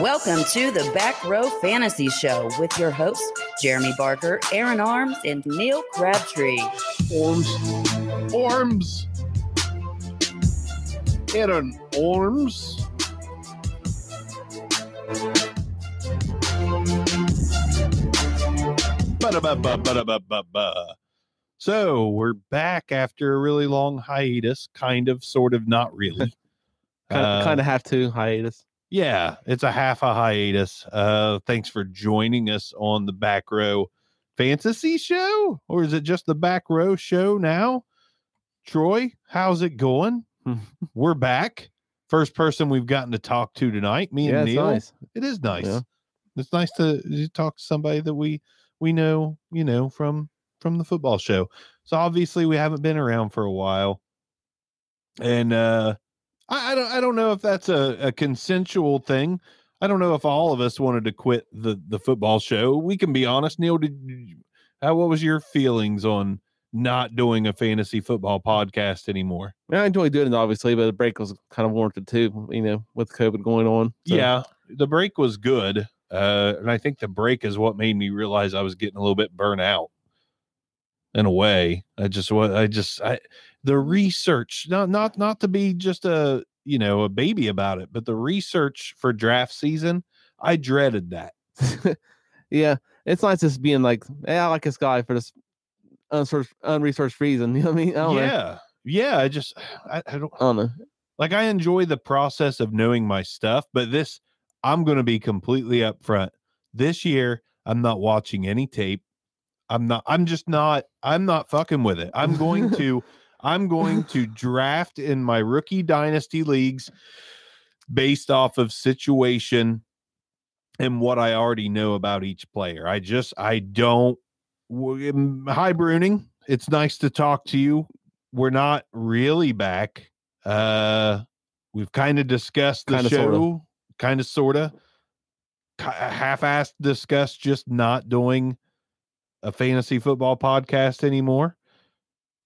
Welcome to the Back Row Fantasy Show with your hosts, Jeremy Barker, Aaron Arms, and Neal Crabtree. Arms. Arms. Aaron Arms. Ba-da-ba-ba-ba-da-ba-ba-ba. So we're back after a really long hiatus, kind of, sort of, not really. Kind of, Uh, kind of have to hiatus. Yeah, it's a half a hiatus. Uh, thanks for joining us on the back row fantasy show, or is it just the back row show now? Troy, how's it going? We're back. First person we've gotten to talk to tonight. Me and Yeah, Neal. nice. It is nice. Yeah. It's nice to, to talk to somebody that we we know, you know, from from the football show. So obviously we haven't been around for a while. And uh I, I don't I don't know if that's a, a consensual thing. I don't know if all of us wanted to quit the the football show. We can be honest. Neal, did you- how what was your feelings on not doing a fantasy football podcast anymore? Yeah, I enjoy doing it, obviously, but the break was kind of warranted too. You know, with COVID going on. So, Yeah, the break was good. Uh, and I think the break is what made me realize I was getting a little bit burnt out in a way. I just was, I just, I, the research, not, not, not to be just a, you know, a baby about it, but the research for draft season, I dreaded that. yeah, it's nice just being like, hey, I like this guy for this unresearched, unresearched reason. You know what I mean? I don't know. yeah. Yeah. I just, I, I don't I don't know. like, I enjoy the process of knowing my stuff, but this, I'm going to be completely upfront. This year, I'm not watching any tape. I'm not, I'm just not, I'm not fucking with it. I'm going to, I'm going to draft in my rookie dynasty leagues based off of situation and what I already know about each player. I just, I don't, um, hi, Bruning. It's nice to talk to you. We're not really back. Uh, we've kind of discussed the Kinda, show, kind of, sort of, half-assed discussed just not doing a fantasy football podcast anymore.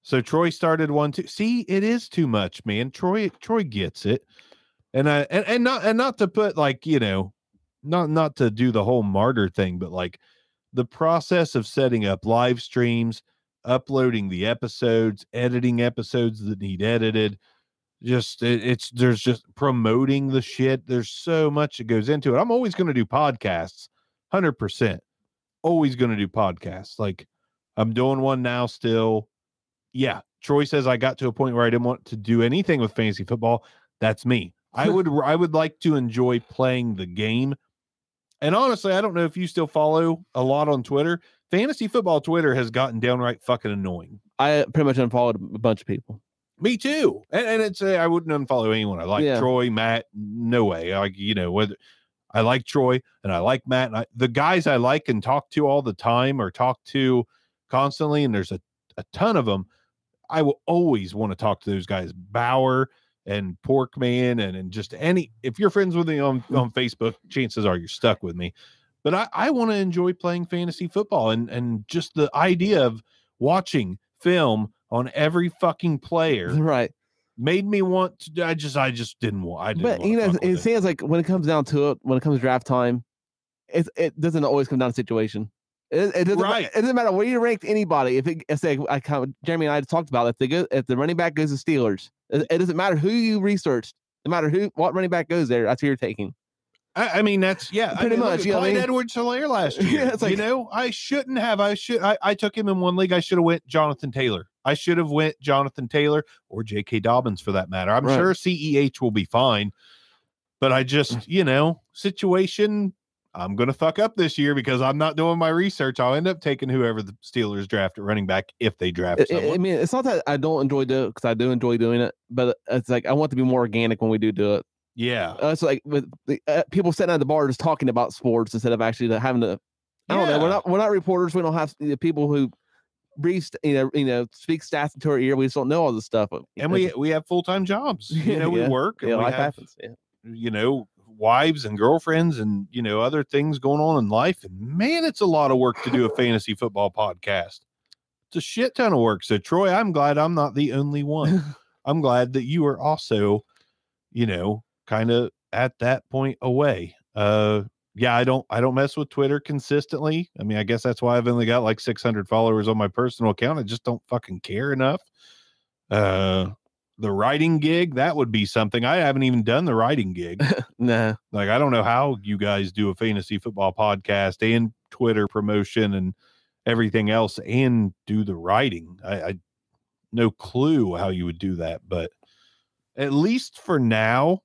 So Troy started one too. See, it is too much, man. Troy Troy gets it. And I and, and not and not to put like, you know, not not to do the whole martyr thing, but like the process of setting up live streams, uploading the episodes, editing episodes that need edited, just it, it's there's just promoting the shit. There's so much that goes into it. I'm always going to do podcasts, hundred percent. Always going to do podcasts. Like I'm doing one now still. Yeah, Troy says I got to a point where I didn't want to do anything with fantasy football. That's me. I would I would like to enjoy playing the game. And honestly, I don't know if you still follow a lot on Twitter. Fantasy football Twitter has gotten downright fucking annoying. I pretty much unfollowed a bunch of people. Me too. And, and it's uh, I wouldn't unfollow anyone. I like Yeah. Troy, Matt. No way. I, you know whether I like Troy and I like Matt. And I, the guys I like and talk to all the time or talk to constantly, and there's a, a ton of them. I will always want to talk to those guys, Bauer and Porkman, and and just any. If you're friends with me on mm. on Facebook, chances are you're stuck with me. But I I want to enjoy playing fantasy football and and just the idea of watching film on every fucking player Right. Made me want to. I just, I just didn't want. I didn't. But you know, it it. seems like when it comes down to it, when it comes to draft time, it it doesn't always come down to situation. It, it doesn't. Right. It doesn't matter where you ranked anybody. If it, if say, I kind of, Jeremy and I talked about it, if they go, if the running back goes to Steelers, it, it doesn't matter who you researched. No matter who, what running back goes there, that's who you're taking. I, I mean, that's yeah, Pretty I mean, much, at you know what I mean? Edwards Helaire last Yeah, year. it's you know, I shouldn't have. I should. I, I took him in one league. I should have went Jonathan Taylor. I should have went Jonathan Taylor or J.K. Dobbins for that matter. I'm Right. sure CEH will be fine, but I just, you know, situation. I'm going to fuck up this year because I'm not doing my research. I'll end up taking whoever the Steelers draft at running back if they draft I- I. Mean, it's not that I don't enjoy doing it because I do enjoy doing it, but it's like I want to be more organic when we do do it. yeah. Uh, it's like with the, uh, people sitting at the bar just talking about sports instead of actually having to. I don't know. We're not we're not reporters. We don't have people who brief you know you know speak stats into our ear. We just don't know all this stuff. but And we we have full time jobs. You know, we Yeah. work and yeah, we life have, happens. Yeah. you know, wives and girlfriends and you know other things going on in life. And man, it's a lot of work to do a fantasy football podcast. It's a shit ton of work. So Troy, I'm glad I'm not the only one. I'm glad that you are also, you know, kind of at that point away. Uh yeah, I don't I don't mess with Twitter consistently. I mean, I guess that's why I've only got like 600 followers on my personal account. I just don't fucking care enough. Uh the writing gig, that would be something. I haven't even done the writing gig. nah. like I don't know how you guys do a fantasy football podcast and Twitter promotion and everything else and do the writing. I, I no clue how you would do that, but at least for now,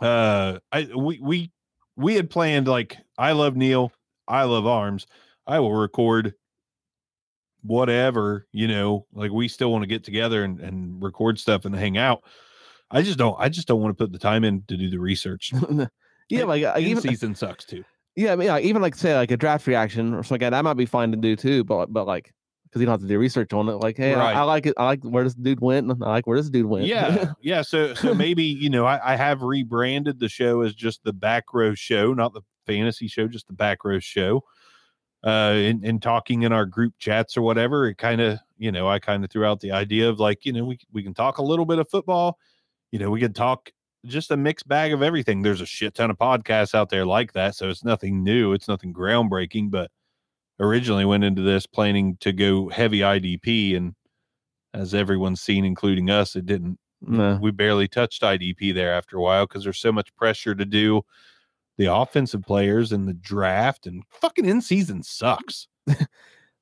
uh, I we we we had planned like I love Neil, I love Arms. I will record whatever you know. Like we still want to get together and and record stuff and hang out. I just don't. I just don't want to put the time in to do the research. yeah, like I in uh, even season sucks too. yeah, I mean, like, even like say like a draft reaction or something like that, that might be fine to do too. But but like because you don't have to do research on it. Like, hey, Right. I, I like it. I like where this dude went. and I like where this dude went. Yeah, yeah. So so maybe you know I, I have rebranded the show as just the back row show, not the fantasy show, just the back row show. Uh, in, in talking in our group chats or whatever, it kind of you know I kind of threw out the idea of like you know we we can talk a little bit of football, you know we can talk just a mixed bag of everything. There's a shit ton of podcasts out there like that, so it's nothing new, it's nothing groundbreaking, but originally went into this planning to go heavy IDP and as everyone's seen including us it didn't No. we barely touched IDP there after a while because there's so much pressure to do the offensive players and the draft and fucking in season sucks.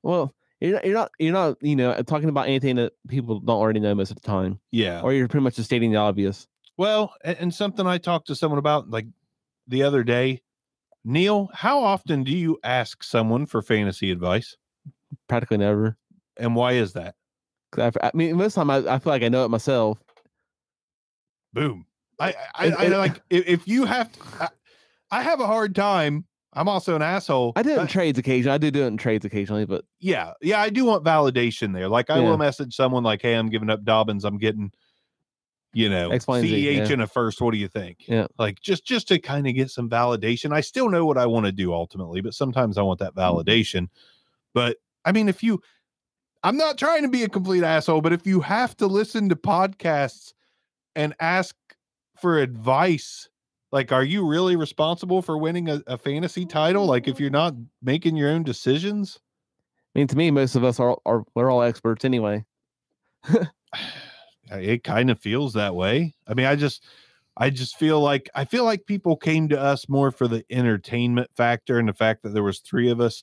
Well, you're not, you're not you're not you know talking about anything that people don't already know most of the time, Yeah. or you're pretty much just stating the obvious. Well, and, and something I talked to someone about like the other day, Neal, how often do you ask someone for fantasy advice? Practically never. And why is that? I, I mean, most time I, I feel like I know it myself. Boom. I I, It- I, it- like if, you have to, I, I have a hard time. I'm also an asshole. I do it in trades occasionally. I do do it in trades occasionally, but yeah, yeah, I do want validation there. Like I Yeah. will message someone like, "Hey, I'm giving up Dobbins. I'm getting, you know, X, Y, and Z, CEH yeah. in a first. What do you think?" Yeah. like just just to kind of get some validation. I still know what I want to do ultimately, but sometimes I want that Mm-hmm. validation. But I mean, if you, I'm not trying to be a complete asshole, but if you have to listen to podcasts and ask for advice. Like, are you really responsible for winning a, a fantasy title? Like, if you're not making your own decisions, I mean, to me, most of us are are we're all experts anyway. Uh, it kind of feels that way. I mean, I just I just feel like I feel like people came to us more for the entertainment factor and the fact that there was three of us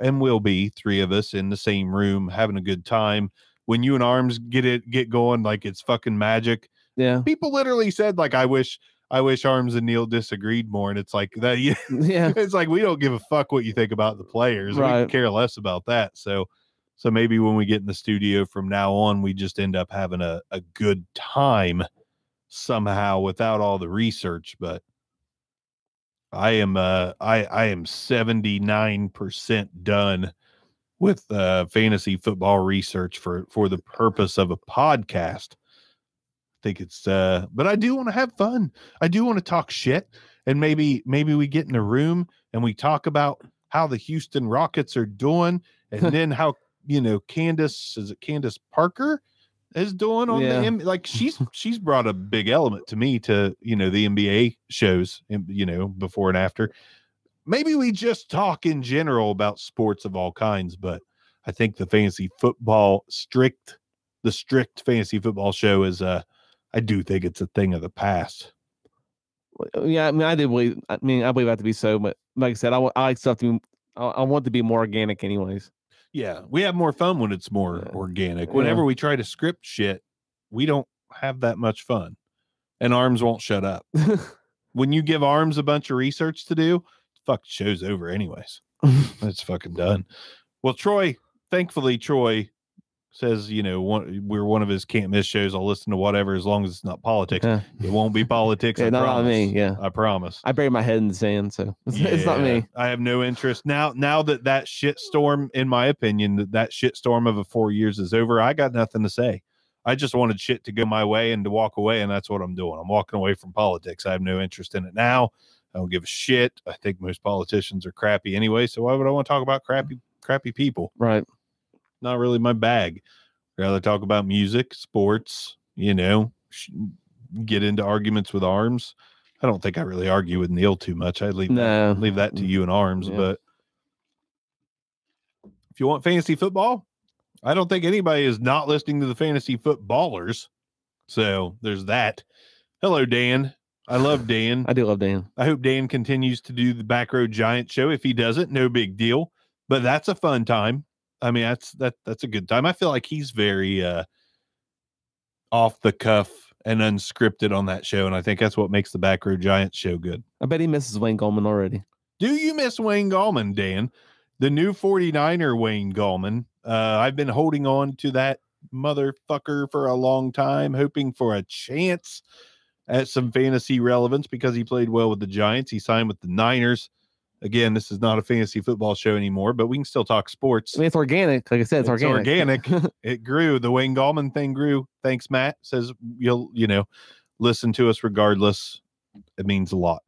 and will be three of us in the same room having a good time. When you and Arms get it get going like it's fucking magic. Yeah, People literally said like I wish I wish Arms and Neal disagreed more and it's like that yeah, yeah. it's like we don't give a fuck what you think about the players. We care less about that. So so maybe when we get in the studio from now on, we just end up having a, a good time somehow without all the research. But I am uh I I am 79% done with uh fantasy football research for for the purpose of a podcast. I think it's uh but I do want to have fun. I do want to talk shit and maybe maybe we get in a room and we talk about how the Houston Rockets are doing and then how you know Candace is it Candace Parker is doing on Yeah. the M- like she's she's brought a big element to me to you know the NBA shows and you know before and after maybe we just talk in general about sports of all kinds but I think the fantasy football strict the strict fantasy football show is uh I do think it's a thing of the past Yeah, I mean, I do believe. I mean, I believe that to be so. But like I said, I, I like stuff to. Be, I, I want to be more organic, anyways. Yeah, we have more fun when it's more Yeah. organic. Yeah. Whenever we try to script shit, we don't have that much fun. And arms won't shut up. when you give arms a bunch of research to do, fuck show's over anyways. It's fucking done. Well, Troy, thankfully, Troy says, you know, one, we're one of his can't miss shows. I'll listen to whatever as long as it's not politics. Yeah. It won't be politics. Yeah, I not promise. me, yeah. I promise. I bury my head in the sand, so it's, it's not me. I have no interest now. Now that that shit storm, in my opinion, that that shit storm of a four years is over, I got nothing to say. I just wanted shit to go my way and to walk away, and that's what I'm doing. I'm walking away from politics. I have no interest in it now. I don't give a shit. I think most politicians are crappy anyway. So why would I want to talk about crappy, crappy people? Right. Not really my bag. rather talk about music, sports. You know, sh- get into arguments with arms. I don't think I really argue with Neal too much. I leave that leave that to you and arms. Yeah. But if you want fantasy football, I don't think anybody is not listening to the fantasy footballers. So there's that. Hello, Dan. I love Dan. I do love Dan. I hope Dan continues to do the back row giant show. If he doesn't, no big deal. But that's a fun time. I mean, that's that that's a good time. I feel like he's very uh off the cuff and unscripted on that show. And I think that's what makes the back row Giants show good. I bet he misses Wayne Gallman already. Do you miss Wayne Gallman, Dan? The new 49er Wayne Gallman. Uh, I've been holding on to that motherfucker for a long time, hoping for a chance at some fantasy relevance because he played well with the Giants. He signed with the Niners. Again, this is not a fantasy football show anymore, but we can still talk sports. I mean, it's organic. Like I said, it's, It's organic. organic. it grew. The Wayne Gallman thing grew. Thanks, Matt. Says you'll, you know, listen to us regardless. It means a lot.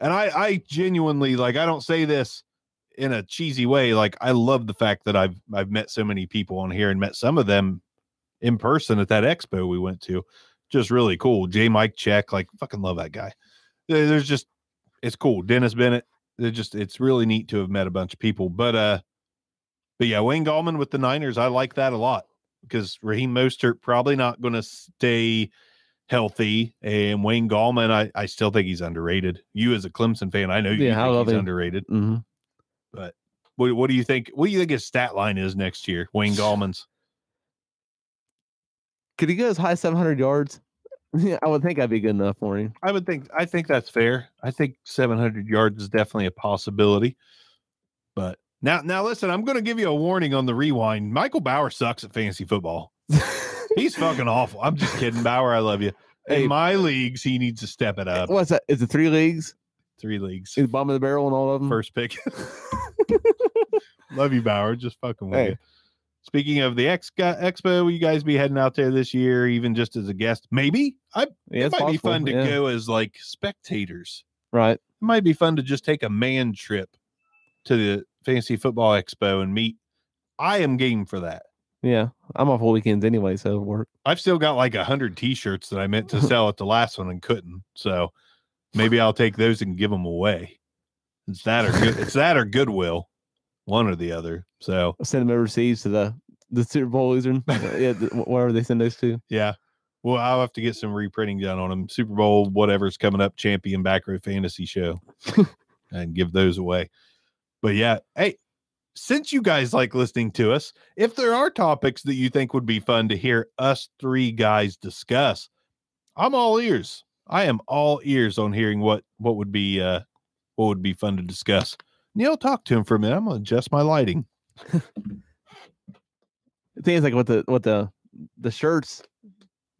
And I, I genuinely like, I don't say this in a cheesy way. Like, I love the fact that I've, I've met so many people on here and met some of them in person at that expo we went to. Just really cool. J. Mike Check, like, fucking love that guy. There's just, it's cool. Dennis Bennett. It just, it's really neat to have met a bunch of people. But, uh, but yeah, Wayne Gallman with the Niners, I like that a lot because Raheem Mostert probably not going to stay healthy, and Wayne Gallman, I, I still think he's underrated. You as a Clemson fan, I know you Yeah, I think love he's him. underrated. hmm But what, what do you think? What do you think his stat line is next year? Wayne Gallman's. Could he go as high as 700 yards? Yeah, I would think I'd be good enough for him. I would think I think that's fair. I think 700 yards is definitely a possibility. But now now listen, I'm going to give you a warning on the rewind. Michael Bauer sucks at fantasy football. He's fucking awful. I'm just kidding, Bauer. I love you. In Hey. my leagues, he needs to step it eh, up. What's that? Is it three leagues? Three leagues. Is bottom of the barrel and all of them? First pick. Love you, Bauer. Just fucking with Hey. you. Speaking of the X Expo, will you guys be heading out there this year, even just as a guest? Maybe. I yeah, it might be fun to yeah. go as like spectators. Right. It might be fun to just take a man trip to the Fantasy Football Expo and meet. I am game for that. Yeah. I'm off all weekends anyway, so it'll work. I've still got like a hundred T-shirts that I meant to sell at the last one and couldn't. So maybe I'll take those and give them away. It's that or good. It's that or Goodwill, one or the other. So I'll send them overseas to the the Super Bowl loser. yeah, the, wh- wherever they send those to. yeah. Well, I'll have to get some reprinting done on them. Super Bowl, whatever's coming up, champion back row fantasy show, and give those away. But yeah, hey, since you guys like listening to us, if there are topics that you think would be fun to hear us three guys discuss, I'm all ears. I am all ears on hearing what what would be uh what would be fun to discuss. Neal, talk to him for a minute. I'm gonna adjust my lighting. The thing is, like, with the with the the shirts,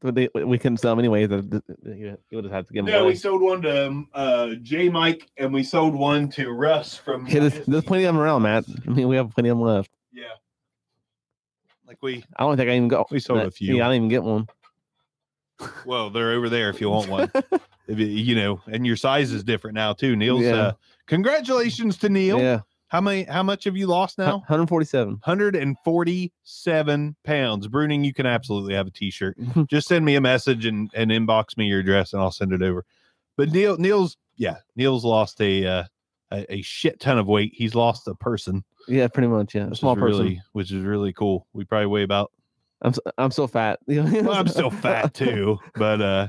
but they, we couldn't sell them anyway. The, the, the- you you would just have to give them No, away. we sold one to um, uh, J Mike, and we sold one to Russ from. Hey, there's, there's plenty of them around, Matt. I mean, we have plenty of them left. Yeah. Like we, I don't think I even got. We sold a few. Yeah, I didn't even get one. well, they're over there if you want one. If you, you know, and your size is different now too. Neal's. Yeah. Uh, congratulations to Neal. Yeah, How many? How much have you lost now? 147. 147 pounds. Bruning, you can absolutely have a t-shirt. Just send me a message and, and inbox me your address and I'll send it over. But Neal, Neal's yeah, Neal's lost a uh, a, a shit ton of weight. He's lost a person. Yeah, pretty much. Yeah, a small person. really, which is really cool. We probably weigh about. I'm I'm so fat. Well, I'm still fat too, but uh,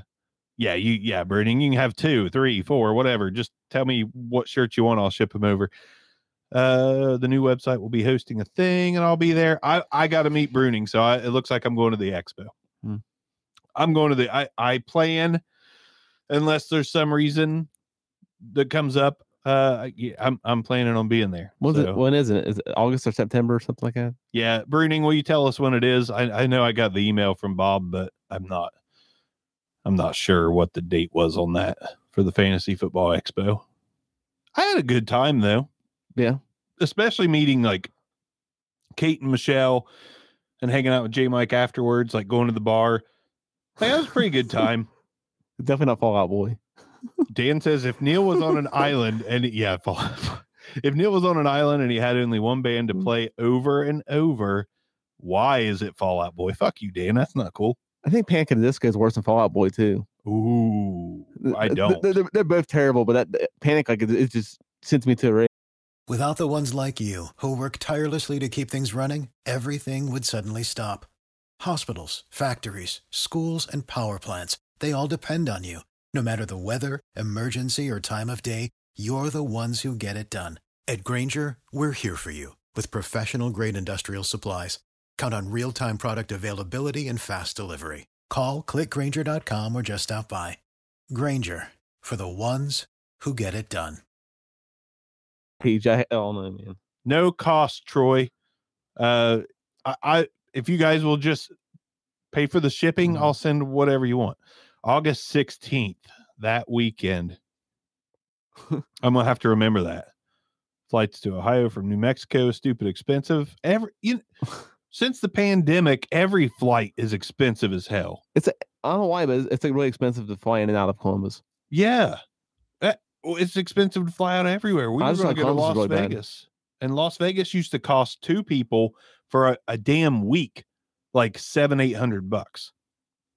yeah, you yeah, Bruning, you can have two, three, four, whatever. Just tell me what shirts you want. I'll ship them over. Uh, the new website will be hosting a thing, and I'll be there. I I got to meet Bruning, so I, it looks like I'm going to the expo. Hmm. I'm going to the. I I plan, unless there's some reason that comes up. Uh, yeah, I'm I'm planning on being there. When's so- it? When is it? Is it August or September or something like that? Yeah, Bruning, will you tell us when it is? I, I know I got the email from Bob, but I'm not I'm not sure what the date was on that for the Fantasy Football Expo. I had a good time though. Yeah. Especially meeting like Kate and Michelle and hanging out with J Mike afterwards, like going to the bar. Like, that was a pretty good time. Definitely not Fall Out Boy. Dan says if Neal was on an island and yeah, Fall- if Neal was on an island and he had only one band to mm. play over and over, why is it Fall Out Boy? Fuck you, Dan. That's not cool. I think Panic at the Disco is worse than Fall Out Boy too. Ooh, I Th- th- don't. They're, they're both terrible, but that, that Panic like it, it just sends me to a rage. Without the ones like you, who work tirelessly to keep things running, everything would suddenly stop. Hospitals, factories, schools, and power plants, they all depend on you. No matter the weather, emergency, or time of day, you're the ones who get it done. At Grainger, we're here for you with professional grade industrial supplies. Count on real time product availability and fast delivery. Call clickgranger.com or just stop by. Grainger for the ones who get it done. Page, I oh no, man. No cost, Troy. Uh, I, I if you guys will just pay for the shipping, Mhm. I'll send whatever you want. August sixteenth, that weekend. I'm gonna have to remember that. Flights to Ohio from New Mexico, stupid expensive. Every you, since the pandemic, every flight is expensive as hell. It's I don't know why, but it's, it's like really expensive to fly in and out of Columbus. Yeah. Well, it's expensive to fly out everywhere. We I were just going to go to Columbus Las was really bad. Vegas. And Las Vegas used to cost two people for a, a damn week, like seven, eight hundred bucks.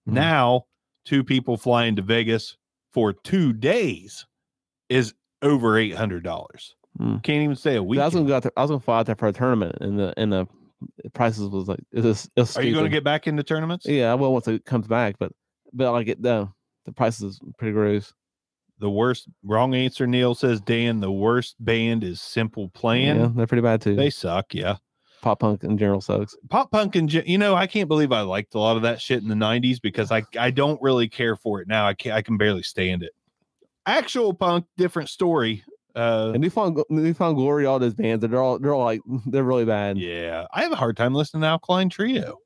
Mhm. Now, two people flying to Vegas for two days is over eight hundred dollars. Hmm. Can't even say a week. I was gonna go out there. I was gonna fly out there for a tournament, and the and the prices was like it was. It was Are you going to get back into tournaments? Yeah, I will once it comes back, but but like it the the prices pretty gross. The worst wrong answer, Neal says Dan. The worst band is Simple Plan. yeah, they're pretty bad too. They suck, yeah. Pop punk in general sucks. pop punk and you know i can't believe i liked a lot of that shit in the 90s because i i don't really care for it now i can i can barely stand it actual punk different story uh And Newfound New Found Glory, all those bands, they're all they're all like they're really bad. yeah i have a hard time listening to alkaline trio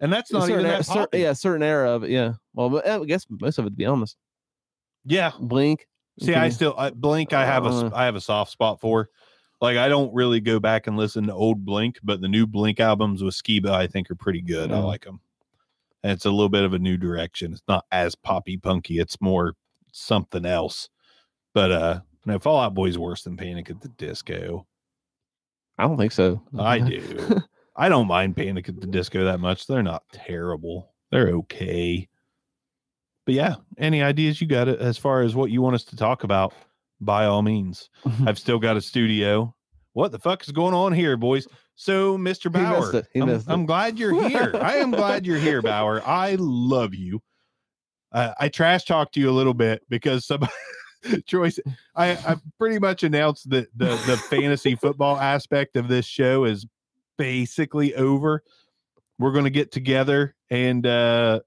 and that's A not even era, that cer- yeah, a certain era of it. Yeah. Well, but uh, I guess most of it, to be honest. yeah Blink. see i still I, blink i have a Uh. i have a soft spot for like i don't really go back and listen to old blink but the new blink albums with skiba i think are pretty good i like them and it's a little bit of a new direction it's not as poppy punky it's more something else but uh no fallout boy's worse than panic at the disco I don't think so. i do i don't mind panic at the disco that much they're not terrible they're okay but yeah any ideas you got as far as what you want us to talk about by all means I've still got a studio. What the fuck is going on here, boys? So, Mr. Bauer, I'm. I'm glad you're here. I am glad you're here, Bauer. I love you. Uh, I trash talked to you a little bit because some choice. I, I pretty much announced that the the fantasy football aspect of this show is basically over. We're going to get together and uh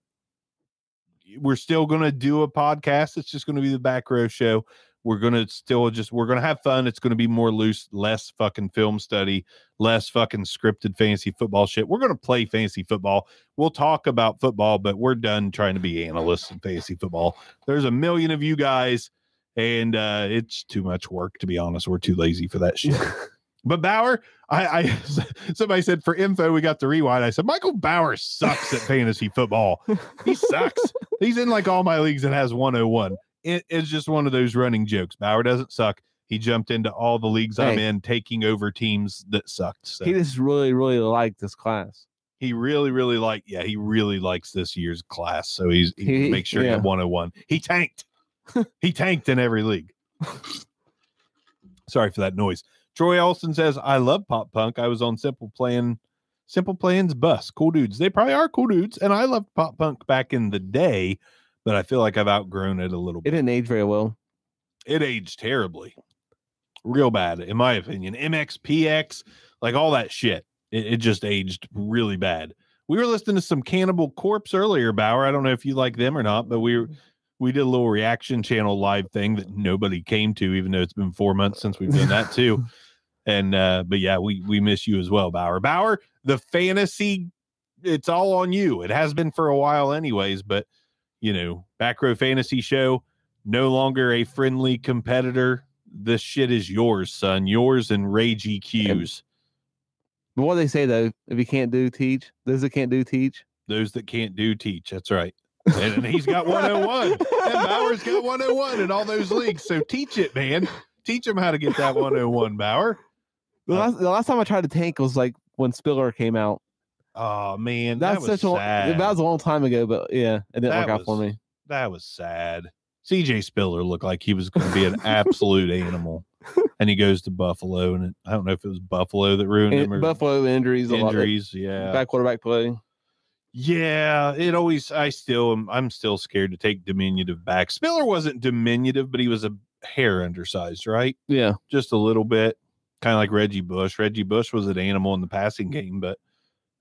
we're still going to do a podcast. It's just going to be the back row show we're gonna still just we're gonna have fun. It's gonna be more loose, less fucking film study, less fucking scripted fantasy football shit. We're gonna play fantasy football. We'll talk about football, but we're done trying to be analysts in fantasy football. There's a million of you guys, and uh it's too much work to be honest. We're too lazy for that shit. But Bauer, I, I somebody said for info we got the rewind. I said Michael Bauer sucks at fantasy football. He sucks. He's in like all my leagues and has 101 it, it's just one of those running jokes. Bauer doesn't suck. He jumped into all the leagues I'm in, taking over teams that sucked. So he just really, really liked this class. he really, really liked yeah, he really likes this year's class. So he's he, He- makes sure he yeah. had 101. He tanked. He tanked in every league. Sorry for that noise. Troy Olson says, I love pop punk. I was on Simple Plan, Simple Plan's bus. Cool dudes. They probably are cool dudes. And I loved pop punk back in the day, but I feel like I've outgrown it a little bit. It didn't age very well. it aged terribly, real bad, in my opinion. MXPX, like all that shit, it, it just aged really bad. We were listening to some Cannibal Corpse earlier, Bauer. I don't know if you like them or not, but we were we did a little reaction channel live thing that nobody came to, even though it's been four months since we've done that too. And uh, but yeah, we we miss you as well, Bauer. Bauer, the fantasy, it's all on you. It has been for a while, anyways. But you know, back row fantasy show, no longer a friendly competitor. This shit is yours, son. Yours and Ray GQs. But what they say though, if you can't do, teach. Those that can't do, teach. Those that can't do, teach. That's right. And, he's got 101. and Bauer's got 101 in all those leagues. So teach it, man. Teach him how to get that 101, Bauer. The last, the last time I tried to tank was like when Spiller came out. Oh man, that That's was such a sad. that was a long time ago, but yeah, it didn't That work out for me. that was sad. CJ Spiller looked like he was going to be an absolute animal, and he goes to Buffalo, and it, I don't know if it was Buffalo that ruined him or Buffalo injuries, a lot of injuries. Yeah, bad quarterback play. Yeah. It always. I still am. I'm still scared to take diminutive back. Spiller wasn't diminutive, but he was a hair undersized, right? Yeah, Just a little bit, kind of like Reggie Bush. Reggie Bush was an animal in the passing game, but.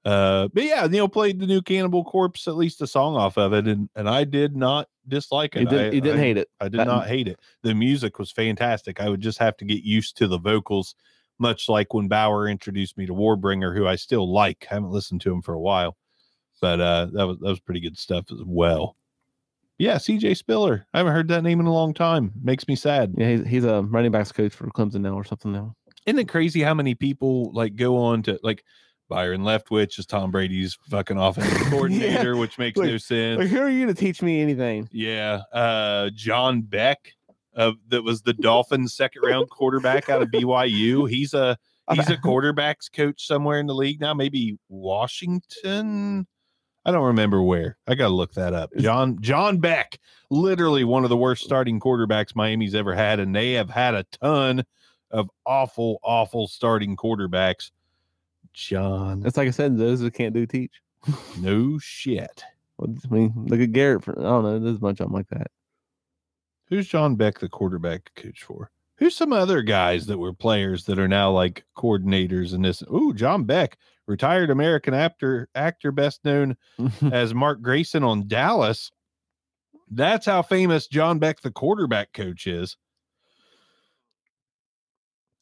Uh, but yeah, Neal played the new Cannibal Corpse, at least a song off of it, and and I did not dislike it. he, did, I, he didn't I- hate it. I did That- not hate it. The music was fantastic. I would just have to get used to the vocals, much like when Bauer introduced me to Warbringer, who I still like. I haven't listened to him for a while, but uh, that was that was pretty good stuff as well. Yeah, CJ Spiller. I haven't heard that name in a long time. Makes me sad. Yeah, he's, he's a running backs coach for Clemson now or something now. Isn't it crazy how many people like go on to like Byron Leftwich is Tom Brady's fucking offensive coordinator, which makes no sense. Like, who are you to teach me anything? Yeah. Uh John Beck uh, that was the Dolphins second round quarterback out of BYU. He's a he's a quarterbacks coach somewhere in the league now, maybe Washington. I don't remember where. I got to look that up. John John Beck, literally one of the worst oh. starting quarterbacks Miami's ever had and they have had a ton of awful awful starting quarterbacks. John, that's like I said, those that can't do, teach. no shit. I mean, look at Garrett. For, I don't know. There's a bunch of them like that. Who's John Beck the quarterback coach for? Who's some other guys that were players that are now like coordinators in this? Ooh, John Beck, retired American actor, actor best known as Mark Graison on Dallas. That's how famous John Beck, the quarterback coach, is.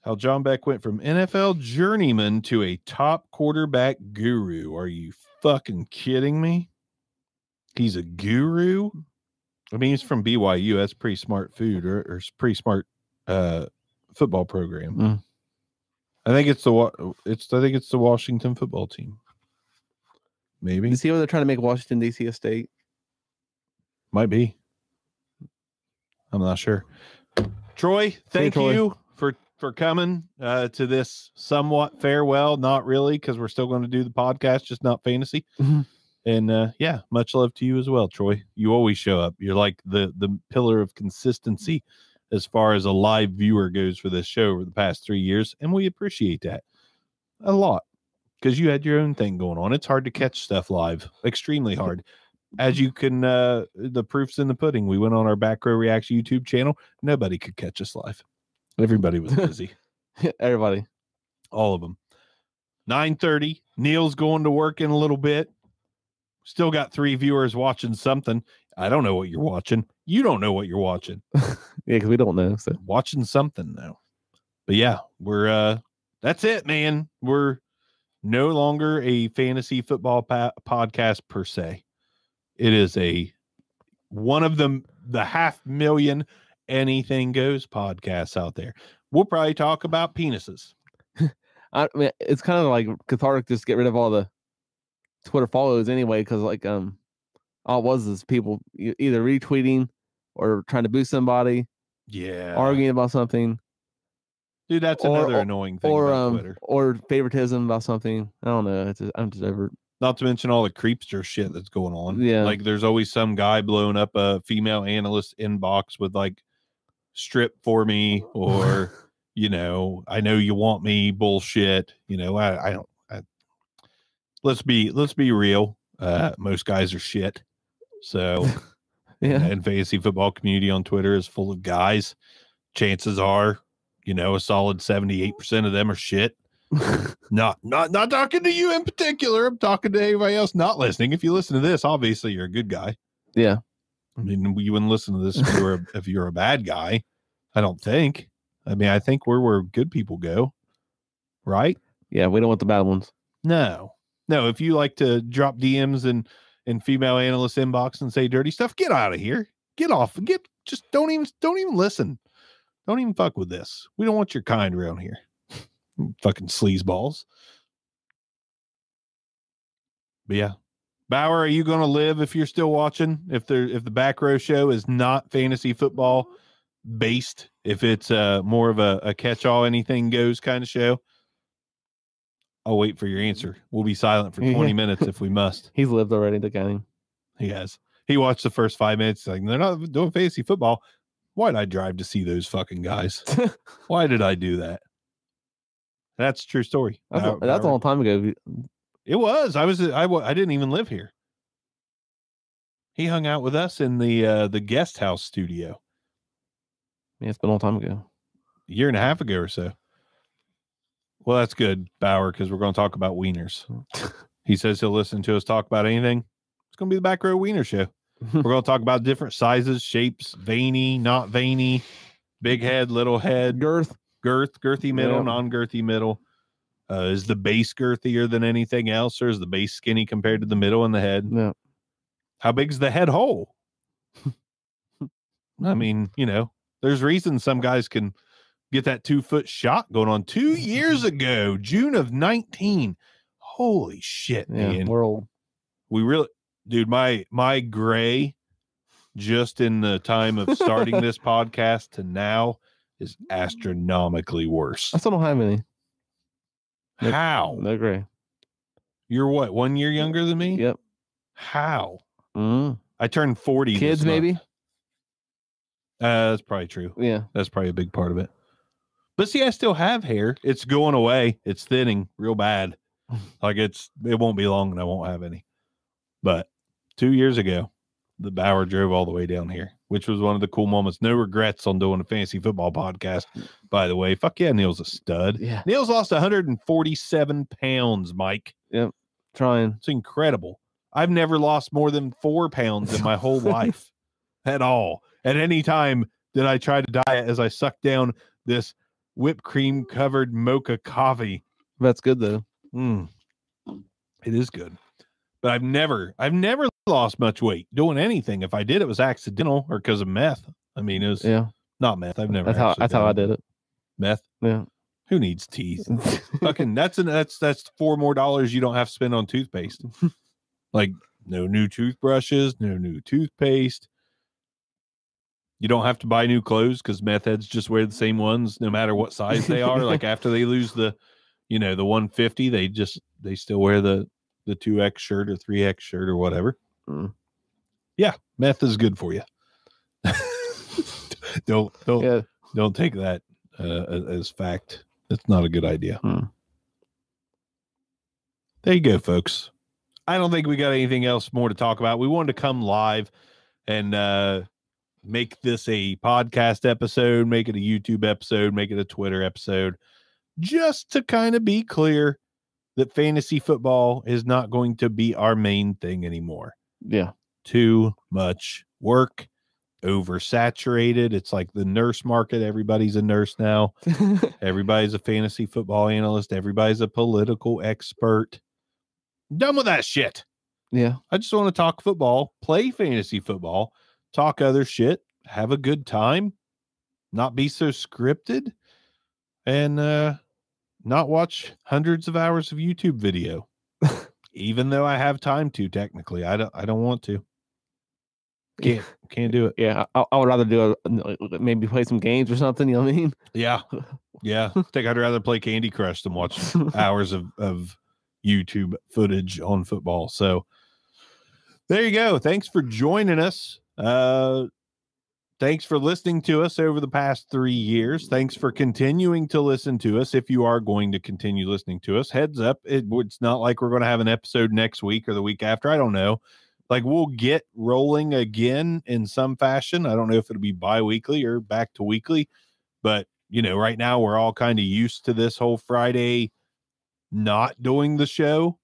How John Beck went from NFL journeyman to a top quarterback guru. Are you fucking kidding me? He's a guru. I mean, he's from BYU. That's pretty smart food or, or pretty smart uh, football program. Mm. I think it's the it's I think it's the Washington football team. Maybe you see what they're trying to make Washington D.C. a state? might be. I'm not sure. Troy, thank Troy. you for for coming uh, to this somewhat farewell. Not really, because we're still going to do the podcast, just not fantasy. Mhm. And uh, yeah, much love to you as well, Troy. You always show up. You're like the the pillar of consistency as far as a live viewer goes for this show over the past three years, and we appreciate that a lot because you had your own thing going on. It's hard to catch stuff live, extremely hard. As you can, uh, the proof's in the pudding. We went on our back row reacts YouTube channel. Nobody could catch us live. Everybody was busy Everybody. all of them. 9:30. Neal's going to work in a little bit. Still got three viewers watching something. I don't know what you're watching. You don't know what you're watching. Yeah, because we don't know. So Watching something now. But yeah, we're uh that's it, man. We're no longer a fantasy football pa- podcast per se. It is a one of the the half million anything goes podcasts out there. We'll probably talk about penises. I mean, it's kind of like cathartic just to get rid of all the Twitter follows anyway, because like um, all it was is people either retweeting or trying to boost somebody, Yeah. arguing about something, Dude, that's Or- another or- annoying thing or about um, Twitter. or favoritism about something. I don't know. It's just, I'm just over. Not to mention all the creepster shit that's going on. Yeah. Like there's always some guy blowing up a female analyst inbox with like strip for me or you know, I know you want me bullshit. You know, I, I don't I, let's be let's be real. Uh most guys are shit. So yeah. and fantasy football community on Twitter is full of guys. Chances are, you know, a solid 78% of them are shit. Not not not talking to you in particular. I'm talking to anybody else not listening. If you listen to this, obviously you're a good guy. yeah. I mean, you wouldn't listen to this if you're a, if you're a bad guy. I don't think. I mean, I think we're where good people go, right? Yeah, we don't want the bad ones. No, no. If you like to drop DMs and in female analyst inbox and say dirty stuff, get out of here. Get off. Get just don't even don't even listen. Don't even fuck with this. We don't want your kind around here. Fucking sleazeballs. But yeah. Bauer, are you gonna live if you're still watching? If there if the back row show is not fantasy football based, if it's uh more of a, a catch all anything goes kind of show? I'll wait for your answer. We'll be silent for 20 minutes if we must. He's lived already, the game. He has. He watched the first five minutes. Like, they're not doing fantasy football. Why did I drive to see those fucking guys? Why did I do that? That's a true story. That's, Bauer- a, that's a Bauer- long time ago. It was. I was. I. I didn't even live here. He hung out with us in the uh, the guest house studio Yeah, it's been a long time ago. a year and a half ago or so. Well, that's good, Bauer, because we're going to talk about wieners. he says he'll listen to us talk about anything. It's going to be the back row wiener show. we're going to talk about different sizes, shapes, veiny, not veiny, big head, little head, Girth. girth, girthy middle, Yeah. non-girthy middle. Uh, is the base girthier than anything else, or is the base skinny compared to the middle and the head? Yeah. How big's the head hole? I mean, you know, there's reasons some guys can get that two foot shot going on. Two years ago, June of 19. Holy shit, Yeah. man. We're old. We really, dude, my my gray just in the time of starting this podcast to now is astronomically worse. I still don't have any. Nope. How? No gray. You're what, one year younger than me? Yep. How? Mm. I turned 40. Kids, maybe. Uh, that's probably true. Yeah. That's probably a big part of it. But see, I still have hair. It's going away. It's thinning real bad. Like it's it won't be long and I won't have any. But two years ago, the Bauer drove all the way down here, which was one of the cool moments. No regrets on doing a fantasy football podcast, by the way. Fuck yeah, Neal's a stud. Yeah. Neal's lost 147 pounds, Mike. Yep. Trying. It's incredible. I've never lost more than four pounds in my whole life at all. At any time that I try to diet as I suck down this whipped cream covered mocha coffee. That's good though. Mm, it is good. But I've never, I've never lost much weight doing anything. If I did, it was accidental or because of meth. I mean, it was Yeah. not meth. I've never. That's how that's how I did it. Meth. Yeah. Who needs teeth? fucking that's an that's that's four more dollars you don't have to spend on toothpaste. like no new toothbrushes, no new toothpaste. You don't have to buy new clothes because meth heads just wear the same ones no matter what size they are. like after they lose the, you know, the 150, they just they still wear the the 2X shirt or 3X shirt or whatever. Mm. Yeah, meth is good for you. don't don't yeah. don't take that uh, as, as fact. That's not a good idea. Hmm. There you go, folks. I don't think we got anything else more to talk about. We wanted to come live and uh, make this a podcast episode, make it a YouTube episode, make it a Twitter episode, just to kind of be clear that fantasy football is not going to be our main thing anymore Yeah. too much work, oversaturated. It's like the nurse market. Everybody's a nurse now. Everybody's a fantasy football analyst. Everybody's a political expert. Done with that shit. yeah. I just want to talk football, play fantasy football, talk other shit, have a good time, not be so scripted, and uh not watch hundreds of hours of YouTube video. Even though I have time to technically. I don't I don't want to. Can't can't do it. Yeah. I, I would rather do a maybe play some games or something. You know what I mean? Yeah. Yeah. I think I'd rather play Candy Crush than watch hours of, of YouTube footage on football. So there you go. Thanks for joining us. Uh thanks for listening to us over the past three years. Thanks for continuing to listen to us. If you are going to continue listening to us, heads up, it, it's not like we're going to have an episode next week or the week after. I don't know. Like we'll get rolling again in some fashion. I don't know if it'll be bi-weekly or back to weekly, but you know, right now we're all kind of used to this whole Friday not doing the show.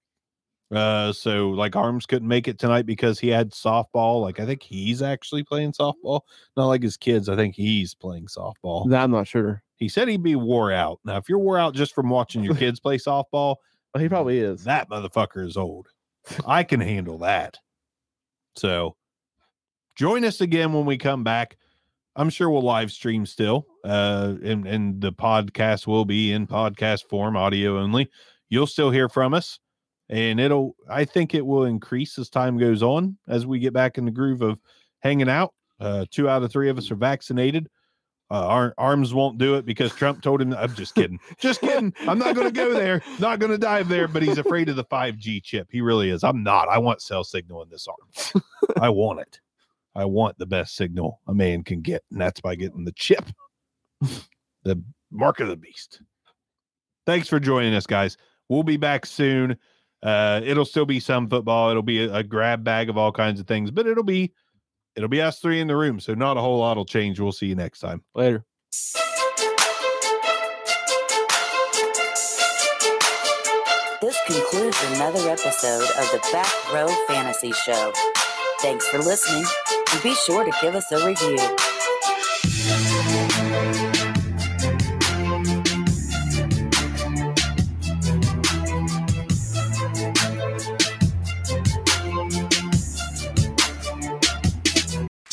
Uh, so like Arms couldn't make it tonight because he had softball. Like I think he's actually playing softball, not like his kids. I think he's playing softball. I'm not sure. He said he'd be wore out. Now, if you're wore out just from watching your kids play softball, Well, he probably is. that motherfucker is old. I can handle that. So join us again when we come back. I'm sure we'll live stream still. Uh and, and the podcast will be in podcast form, audio only. You'll still hear from us. And it'll I think it will increase as time goes on as we get back in the groove of hanging out. Uh two out of three of us are vaccinated. Uh, our arms won't do it because Trump told him. I'm just kidding. Just kidding. I'm not going to go there. Not going to dive there. But he's afraid of the 5G chip. He really is. I'm not. I want cell signal in this arm. I want it. I want the best signal a man can get, and that's by getting the chip, the mark of the beast. Thanks for joining us, guys. We'll be back soon. Uh, it'll still be some football. It'll be a, a grab bag of all kinds of things, but it'll be it'll be us three in the room. So not a whole lot will change. We'll see you next time. Later. This concludes another episode of the Back Row Fantasy Show. Thanks for listening, and be sure to give us a review.